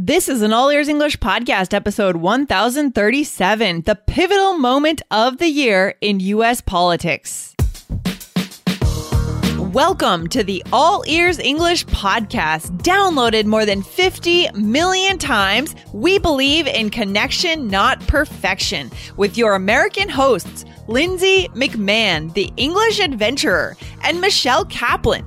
This is an All Ears English podcast, episode 1037, the pivotal moment of the year in U.S. politics. Welcome to the All Ears English podcast, downloaded more than 50 million times. We believe in connection, not perfection, with your American hosts, Lindsay McMahon, the English adventurer, and Michelle Kaplan,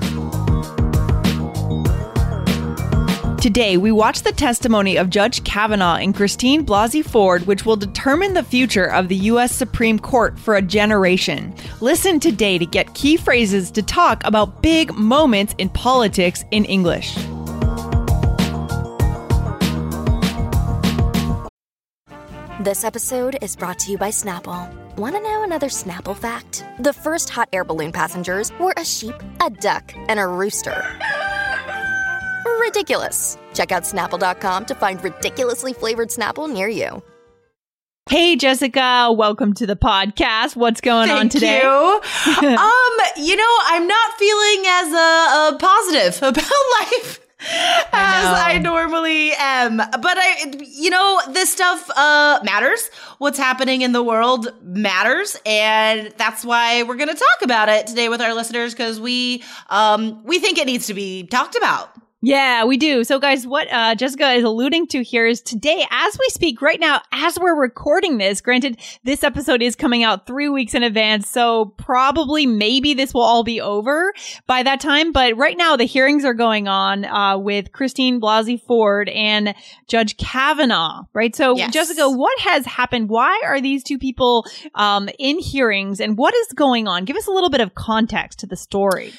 Today, we watch the testimony of Judge Kavanaugh and Christine Blasey Ford, which will determine the future of the U.S. Supreme Court for a generation. Listen today to get key phrases to talk about big moments in politics in English. This episode is brought to you by Snapple. Want to know another Snapple fact? The first hot air balloon passengers were a sheep, a duck, and a rooster. Ridiculous. Check out snapple.com to find ridiculously flavored Snapple near you. Hey, Jessica, welcome to the podcast. What's going Thank on today? You. um, you know, I'm not feeling as uh, uh, positive about life as I normally am. But I, you know, this stuff uh, matters. What's happening in the world matters, and that's why we're going to talk about it today with our listeners because we um, we think it needs to be talked about. Yeah, we do. So, guys, what uh, Jessica is alluding to here is today, as we speak right now, as we're recording this, granted, this episode is coming out three weeks in advance. So, probably, maybe this will all be over by that time. But right now, the hearings are going on uh, with Christine Blasey Ford and Judge Kavanaugh, right? So, Yes. Jessica, what has happened? Why are these two people um, in hearings and what is going on? Give us a little bit of context to the story.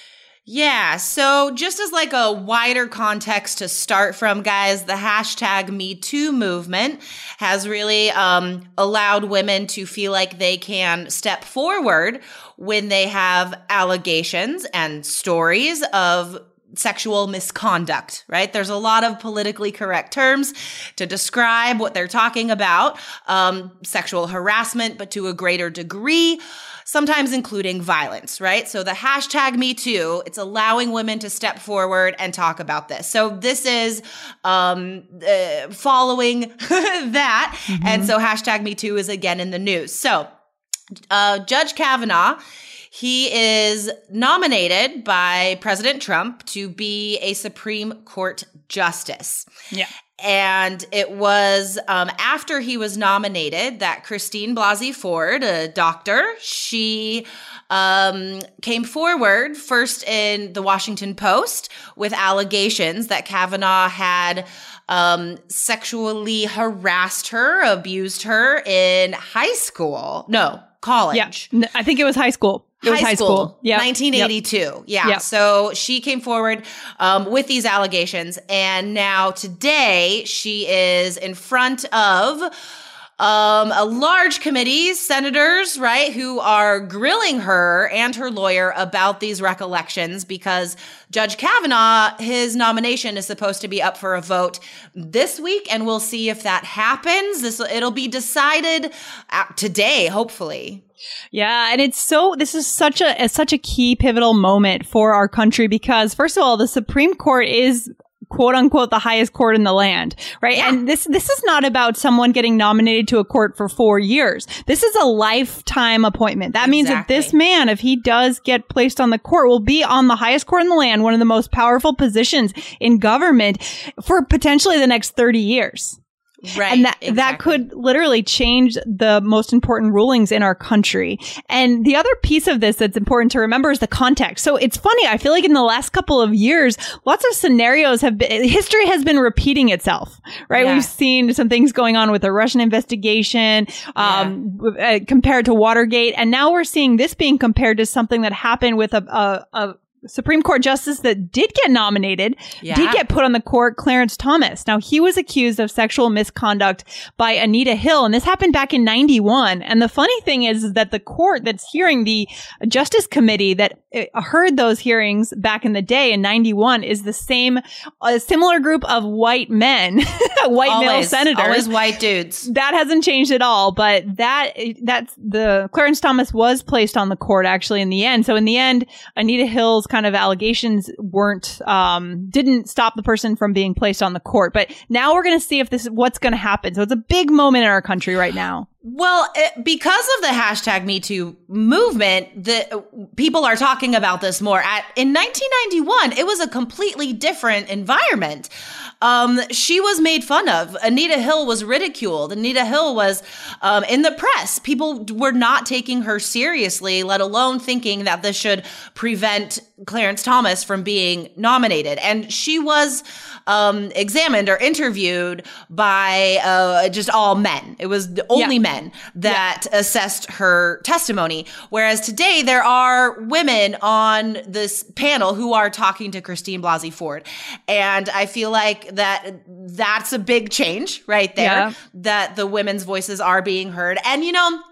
Yeah. So, just as like a wider context to start from, guys, the hashtag Me Too movement has really um, allowed women to feel like they can step forward when they have allegations and stories of sexual misconduct, right? There's a lot of politically correct terms to describe what they're talking about. Um, sexual harassment, but to a greater degree sometimes including violence, right? So the hashtag Me Too, it's allowing women to step forward and talk about this. So this is um, uh, following that. And so hashtag Me Too is again in the news. So uh, Judge Kavanaugh, he is nominated by President Trump to be a Supreme Court justice. Yeah. And it was um, after he was nominated that Christine Blasey Ford, a doctor, she um, came forward first in the Washington Post with allegations that Kavanaugh had um, sexually harassed her, abused her in high school. No, college. Yeah. I think it was high school. It was high school. Yeah. 1982. Yeah. Yep. So she came forward um, with these allegations. And now today she is in front of um, a large committee, senators, right, who are grilling her and her lawyer about these recollections because Judge Kavanaugh, his nomination is supposed to be up for a vote this week, and we'll see if that happens. This it'll be decided uh, today, hopefully. Yeah, and it's so this is such a, a such a key pivotal moment for our country because first of all, the Supreme Court is quote unquote the highest court in the land, right? Yeah. And this this is not about someone getting nominated to a court for 4 years. This is a lifetime appointment. That means that this man if he does get placed on the court will be on the highest court in the land, one of the most powerful positions in government for potentially the next 30 years. Right. And that, that could literally change the most important rulings in our country. And the other piece of this that's important to remember is the context. So it's funny. I feel like in the last couple of years, lots of scenarios have been, history has been repeating itself, right? Yeah. We've seen some things going on with the Russian investigation, um, w- uh, compared to Watergate. And now we're seeing this being compared to something that happened with a, a, a Supreme Court justice that did get nominated, Yeah. did get put on the court, Clarence Thomas. Now, he was accused of sexual misconduct by Anita Hill, and this happened back in 91. And the funny thing is, is that the court that's hearing the Justice Committee that heard those hearings back in the day in 91 is the same, a similar group of white men, white always, male senators. Always white dudes. That hasn't changed at all, but that, that's the, Clarence Thomas was placed on the court actually in the end. So in the end, Anita Hill's kind of allegations weren't, um, didn't stop the person from being placed on the court. But now we're going to see if this is what's going to happen. So it's a big moment in our country right now. Well, it, because of the hashtag Me Too movement, the people are talking about this more. At in 1991, it was a completely different environment. Um, she was made fun of. Anita Hill was ridiculed. Anita Hill was um, in the press. People were not taking her seriously, let alone thinking that this should prevent Clarence Thomas from being nominated. And she was um, examined or interviewed by uh, just all men. It was only yeah. men that yeah. assessed her testimony. Whereas today there are women on this panel who are talking to Christine Blasey Ford. And I feel like that that's a big change right there yeah. that the women's voices are being heard. And you know,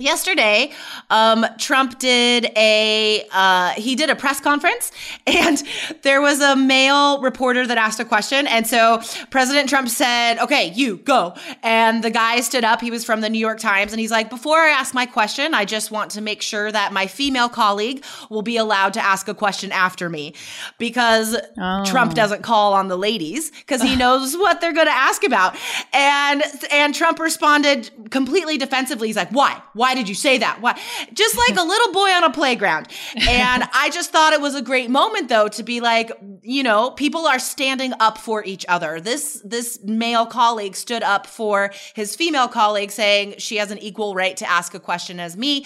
Yesterday, um, Trump did a uh, he did a press conference, and there was a male reporter that asked a question, and so President Trump said, "Okay, you go." And the guy stood up. He was from the New York Times, and he's like, "Before I ask my question, I just want to make sure that my female colleague will be allowed to ask a question after me, because oh. Trump doesn't call on the ladies because he knows what they're going to ask about." And and Trump responded completely defensively. He's like, "Why? Why?" Why did you say that? Why? Just like a little boy on a playground. And I just thought it was a great moment though to be like, you know, people are standing up for each other. This this male colleague stood up for his female colleague saying she has an equal right to ask a question as me.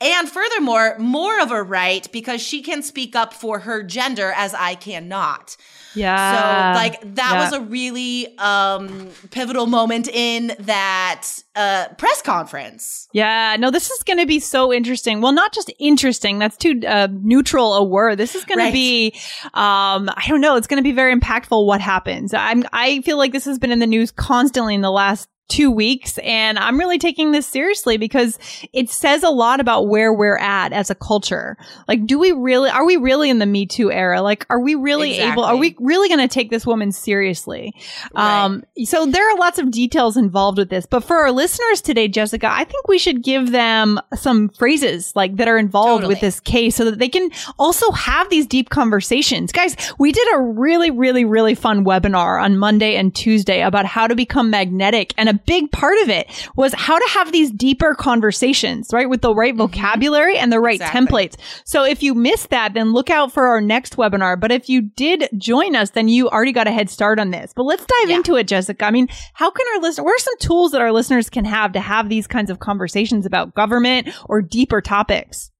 And furthermore, more of a right because she can speak up for her gender as I cannot. Yeah. So like that yeah. was a really um pivotal moment in that uh press conference. Yeah, no this is going to be so interesting. Well, not just interesting, that's too uh, neutral a word. This is going right. to be um I don't know, it's going to be very impactful what happens. I'm I feel like this has been in the news constantly in the last two weeks. And I'm really taking this seriously because it says a lot about where we're at as a culture. Like, do we really, are we really in the Me Too era? Like, are we really exactly. able, are we really going to take this woman seriously? Right. Um, so there are lots of details involved with this. But for our listeners today, Jessica, I think we should give them some phrases like that are involved totally. with this case so that they can also have these deep conversations. Guys, we did a really, really, really fun webinar on Monday and Tuesday about how to become magnetic and big part of it was how to have these deeper conversations, right? With the right mm-hmm. vocabulary and the right exactly. templates. So if you missed that, then look out for our next webinar. But if you did join us, then you already got a head start on this. But let's dive yeah. into it, Jessica. I mean, how can our listeners, what are some tools that our listeners can have to have these kinds of conversations about government or deeper topics?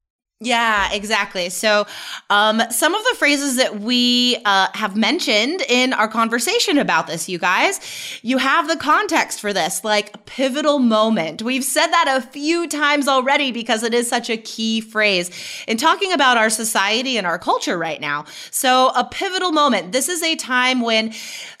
Yeah, exactly. So, um, some of the phrases that we uh, have mentioned in our conversation about this, you guys, you have the context for this, like pivotal moment. We've said that a few times already because it is such a key phrase in talking about our society and our culture right now. So, a pivotal moment. This is a time when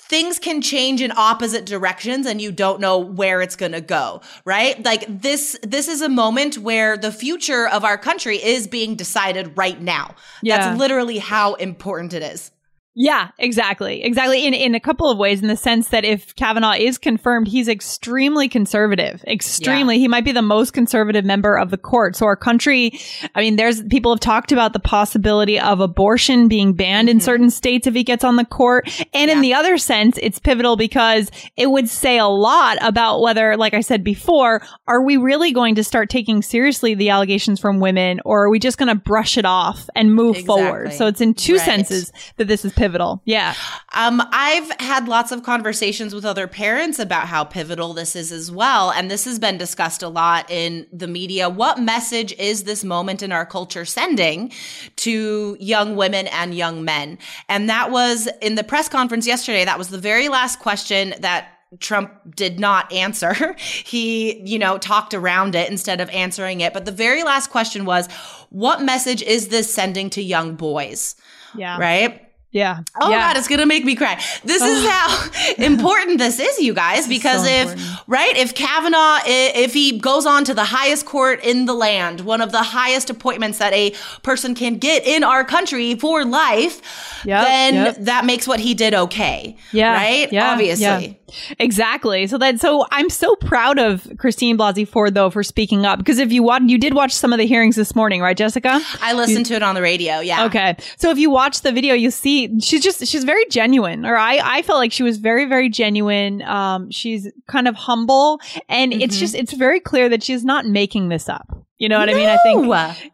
things can change in opposite directions and you don't know where it's going to go, right? Like this this is a moment where the future of our country is being decided right now. Yeah. That's literally how important it is. Yeah, exactly. Exactly. In, in a couple of ways, in the sense that if Kavanaugh is confirmed, he's extremely conservative. Extremely. Yeah. He might be the most conservative member of the court. So our country, I mean, there's people have talked about the possibility of abortion being banned mm-hmm. in certain states if he gets on the court. And yeah. in the other sense, it's pivotal because it would say a lot about whether, like I said before, are we really going to start taking seriously the allegations from women or are we just going to brush it off and move exactly. forward? So it's in two right. senses that this is pivotal pivotal. Yeah. Um, I've had lots of conversations with other parents about how pivotal this is as well. And this has been discussed a lot in the media. What message is this moment in our culture sending to young women and young men? And that was in the press conference yesterday. That was the very last question that Trump did not answer. he, you know, talked around it instead of answering it. But the very last question was, what message is this sending to young boys? Yeah. Right. Yeah. Oh yeah. God, it's gonna make me cry. This is oh. how important this is, you guys, because so if right? If Kavanaugh, if he goes on to the highest court in the land, one of the highest appointments that a person can get in our country for life, yep, then yep. that makes what he did okay. Yeah. Right? Yeah, Obviously. Yeah. Exactly. So that so I'm so proud of Christine Blasey Ford though for speaking up because if you watch you did watch some of the hearings this morning, right, Jessica? I listened you, to it on the radio. Yeah. Okay. So if you watch the video, you see she's just she's very genuine, or I I felt like she was very very genuine. Um, she's kind of humble, and mm-hmm. it's just it's very clear that she's not making this up. You know what no. I mean? I think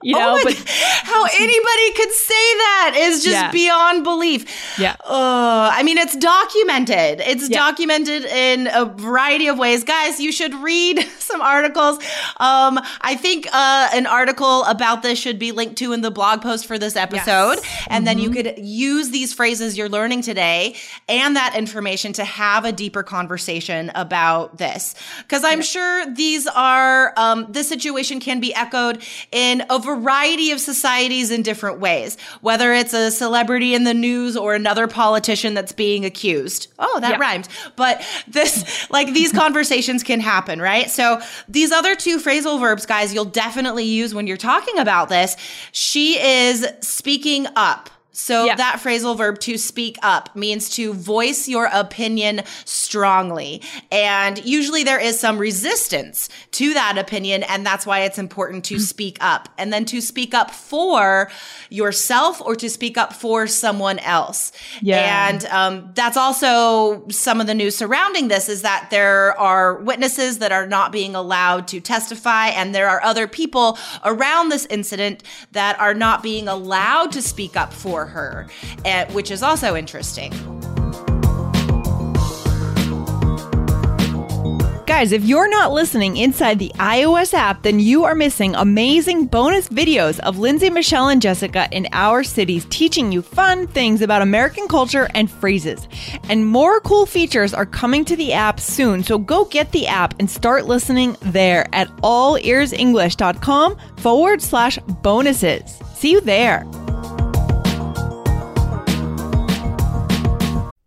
you know, oh but how anybody could say that is just yeah. beyond belief. Yeah. Uh, I mean, it's documented. It's yeah. documented in a variety of ways. Guys, you should read some articles. Um, I think uh, an article about this should be linked to in the blog post for this episode, yes. and mm-hmm. then you mm-hmm. could use these phrases you're learning today and that information to have a deeper conversation about this. Because I'm yeah. sure these are um, this situation can be echoed in a variety of societies in different ways, whether it's a celebrity in the news or another politician that's being accused. Oh, that rhymed. But this, like, these conversations can happen, right? So these other two phrasal verbs, guys, you'll definitely use when you're talking about this. She is speaking up. So yeah. that phrasal verb to speak up means to voice your opinion strongly. And usually there is some resistance to that opinion. And that's why it's important to speak up and then to speak up for yourself or to speak up for someone else. Yeah. And um, that's also some of the news surrounding this is that there are witnesses that are not being allowed to testify. And there are other people around this incident that are not being allowed to speak up for for her, uh, which is also interesting. Guys, if you're not listening inside the iOS app, then you are missing amazing bonus videos of Lindsay, Michelle, and Jessica in our cities teaching you fun things about American culture and phrases. And more cool features are coming to the app soon, so go get the app and start listening there at allearsenglish.com forward slash bonuses. See you there.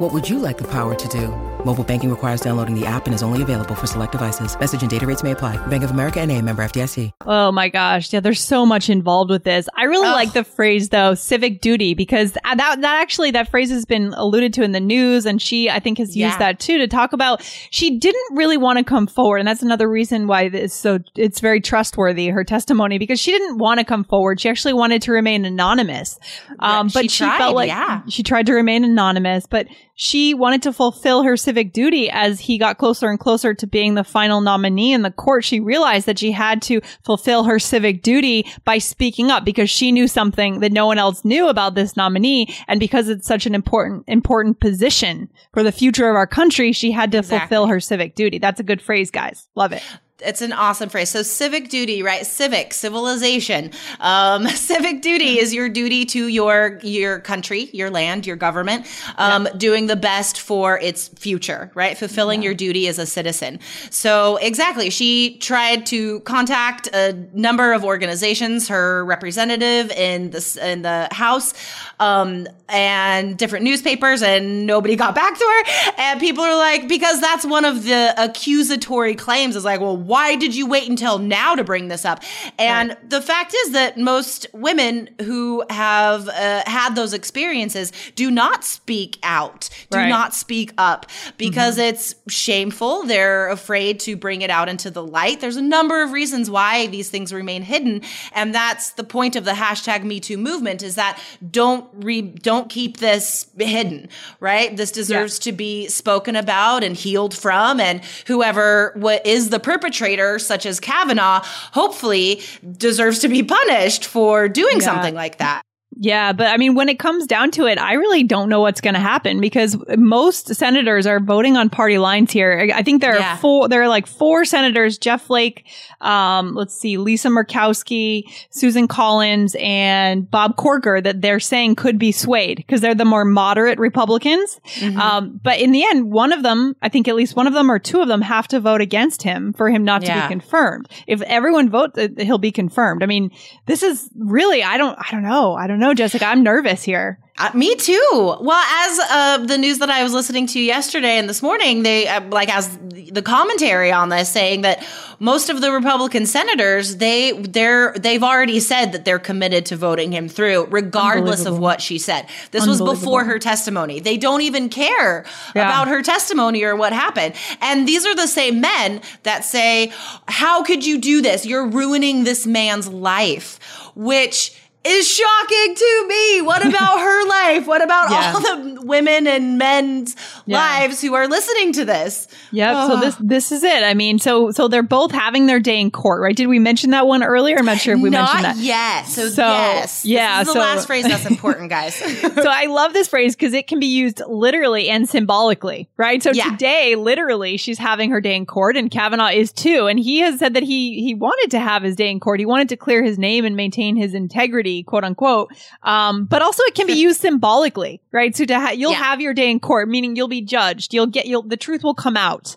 What would you like the power to do? Mobile banking requires downloading the app and is only available for select devices. Message and data rates may apply. Bank of America and a member FDIC. Oh my gosh. Yeah, there's so much involved with this. I really oh. like the phrase though, civic duty, because that, that actually, that phrase has been alluded to in the news. And she, I think, has used yeah. that too to talk about she didn't really want to come forward. And that's another reason why this so it's very trustworthy, her testimony, because she didn't want to come forward. She actually wanted to remain anonymous. Um, but she, she tried, felt like yeah. she tried to remain anonymous, but she wanted to fulfill her civic duty as he got closer and closer to being the final nominee in the court. She realized that she had to fulfill her civic duty by speaking up because she knew something that no one else knew about this nominee. And because it's such an important, important position for the future of our country, she had to exactly. fulfill her civic duty. That's a good phrase, guys. Love it it's an awesome phrase. So civic duty, right? Civic, civilization. Um, civic duty is your duty to your your country, your land, your government, um, yeah. doing the best for its future, right? Fulfilling yeah. your duty as a citizen. So exactly, she tried to contact a number of organizations, her representative in the in the House, um, and different newspapers, and nobody got back to her. And people are like, because that's one of the accusatory claims is like, well why did you wait until now to bring this up? And right. the fact is that most women who have uh, had those experiences do not speak out, do right. not speak up because mm-hmm. it's shameful. They're afraid to bring it out into the light. There's a number of reasons why these things remain hidden. And that's the point of the hashtag Me Too movement is that don't re, don't keep this hidden, right? This deserves yeah. to be spoken about and healed from. And whoever what is the perpetrator perpetrator, such as Kavanaugh, hopefully deserves to be punished for doing yeah. something like that. Yeah, but I mean, when it comes down to it, I really don't know what's going to happen because most senators are voting on party lines here. I think there Yeah. are four. There are like four senators: Jeff Flake, um, let's see, Lisa Murkowski, Susan Collins, and Bob Corker. That they're saying could be swayed because they're the more moderate Republicans. Um, but in the end, one of them, I think at least one of them or two of them, have to vote against him for him not to be confirmed. If everyone votes, uh, he'll be confirmed. I mean, this is really, I don't, I don't know. I don't know, Jessica. I'm nervous here. Uh, me too. Well, as uh, the news that I was listening to yesterday and this morning, they uh, like as the commentary on this saying that most of the Republican senators they they're they've already said that they're committed to voting him through, regardless of what she said. This was before her testimony. They don't even care Yeah. about her testimony or what happened. And these are the same men that say, "How could you do this? You're ruining this man's life," which is shocking to me. What about her life? What about Yeah. all the women and men's Yeah. lives who are listening to this? Yep. So this this is it. I mean, so so they're both having their day in court, right? Did we mention that one earlier? I'm not sure if we Not mentioned that. yet. So, So, yes. yeah, This is the so- last phrase that's important, guys. so I love this phrase because it can be used literally and symbolically, right? So Yeah. today, literally, she's having her day in court, and Kavanaugh is too. And he has said that he he wanted to have his day in court. He wanted to clear his name and maintain his integrity, quote unquote. Um, but also, it can be used symbolically, right? So to ha- you'll Yeah. have your day in court, meaning you'll be judged. You'll get you'll the truth will come out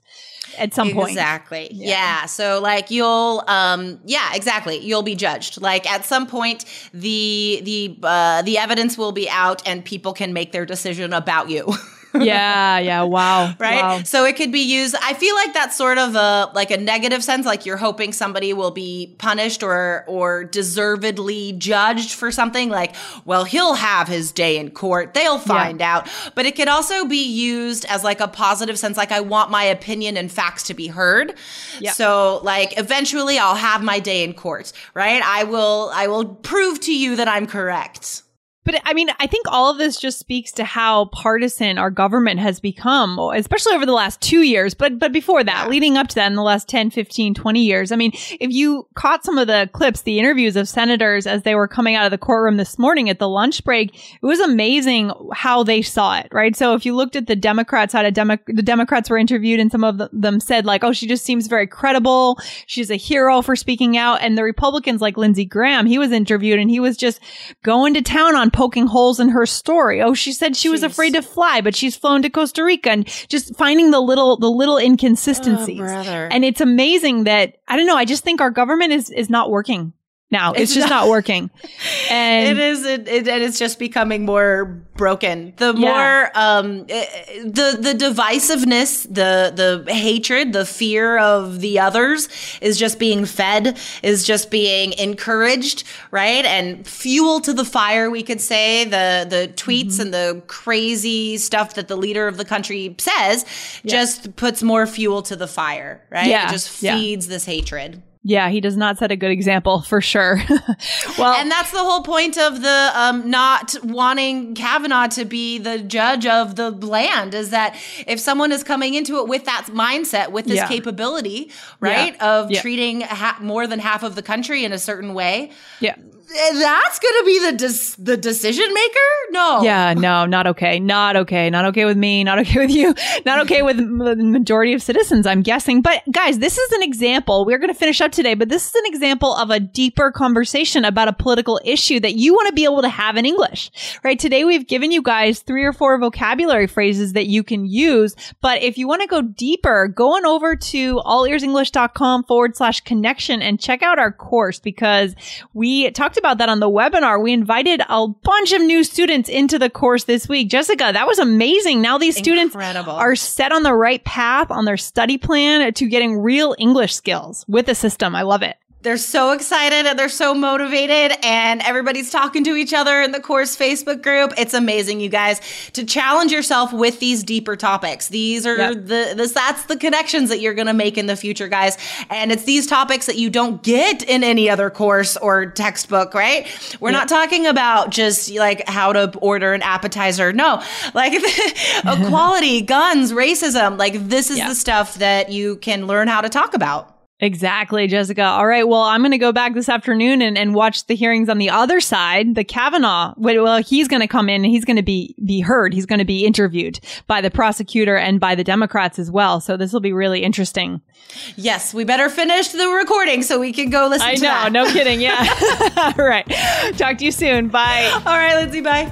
at some point. Exactly. Yeah. So like you'll um yeah, exactly. You'll be judged. Like at some point the the uh the evidence will be out and people can make their decision about you. Yeah, yeah. Wow. right Wow. so it could be used i feel like that's sort of a like a negative sense like you're hoping somebody will be punished or or deservedly judged for something like well he'll have his day in court they'll find out but it could also be used as like a positive sense like i want my opinion and facts to be heard Yeah. so like eventually i'll have my day in court right i will i will prove to you that i'm correct But I mean, I think all of this just speaks to how partisan our government has become, especially over the last two years. But, but before that, leading up to that in the last 10, 15, 20 years. I mean, if you caught some of the clips, the interviews of senators as they were coming out of the courtroom this morning at the lunch break, it was amazing how they saw it, right? So if you looked at the Democrats, how the, Demo- the Democrats were interviewed and some of them said like, oh, she just seems very credible. She's a hero for speaking out. And the Republicans like Lindsey Graham, he was interviewed and he was just going to town on poking holes in her story. Oh, she said she was afraid to fly, but she's flown to Costa Rica and just finding the little, the little inconsistencies. Oh. And it's amazing that, I don't know, I just think our government is, is not working now. It's, It's just not- not, working. And it is it, it and it's just becoming more broken the Yeah. more um eh, the the divisiveness the the hatred the fear of the others is just being fed is just being encouraged right and fuel to the fire we could say the the tweets Mm-hmm. and the crazy stuff that the leader of the country says just puts more fuel to the fire right Yeah. it just Yeah. feeds this hatred yeah, he does not set a good example for sure. well, and that's the whole point of the um, not wanting Kavanaugh to be the judge of the land is that if someone is coming into it with that mindset, with this Yeah. capability, right, Yeah. of Yeah. treating ha- more than half of the country in a certain way, yeah. That's going to be the dis- the decision maker. No, Yeah, no, not okay. Not okay. Not okay with me. Not okay with you. Not okay with the majority of citizens, I'm guessing. But guys, this is an example. We're going to finish up today, but this is an example of a deeper conversation about a political issue that you want to be able to have in English, right? Today, we've given you guys three or four vocabulary phrases that you can use. But if you want to go deeper, go on over to allearsenglish.com forward slash connection and check out our course because we talked about that on the webinar. We invited a bunch of new students into the course this week. Jessica, that was amazing. Now these students Incredible. are set on the right path on their study plan to getting real English skills with the system. I love it. They're so excited and they're so motivated, and everybody's talking to each other in the course Facebook group. It's amazing, you guys, to challenge yourself with these deeper topics. These are Yep. the this that's the connections that you're gonna make in the future, guys. And it's these topics that you don't get in any other course or textbook, right? We're not talking about just like how to order an appetizer. No, like equality, guns, racism. Like this is Yeah. the stuff that you can learn how to talk about. Exactly, Jessica. All right. Well, I'm going to go back this afternoon and, and watch the hearings on the other side. The Kavanaugh. Well, he's going to come in and he's going to be, be heard. He's going to be interviewed by the prosecutor and by the Democrats as well. So this will be really interesting. Yes. We better finish the recording so we can go listen I know. that. No kidding. Yeah. All right. Talk to you soon. Bye. All right, Lindsay. Bye.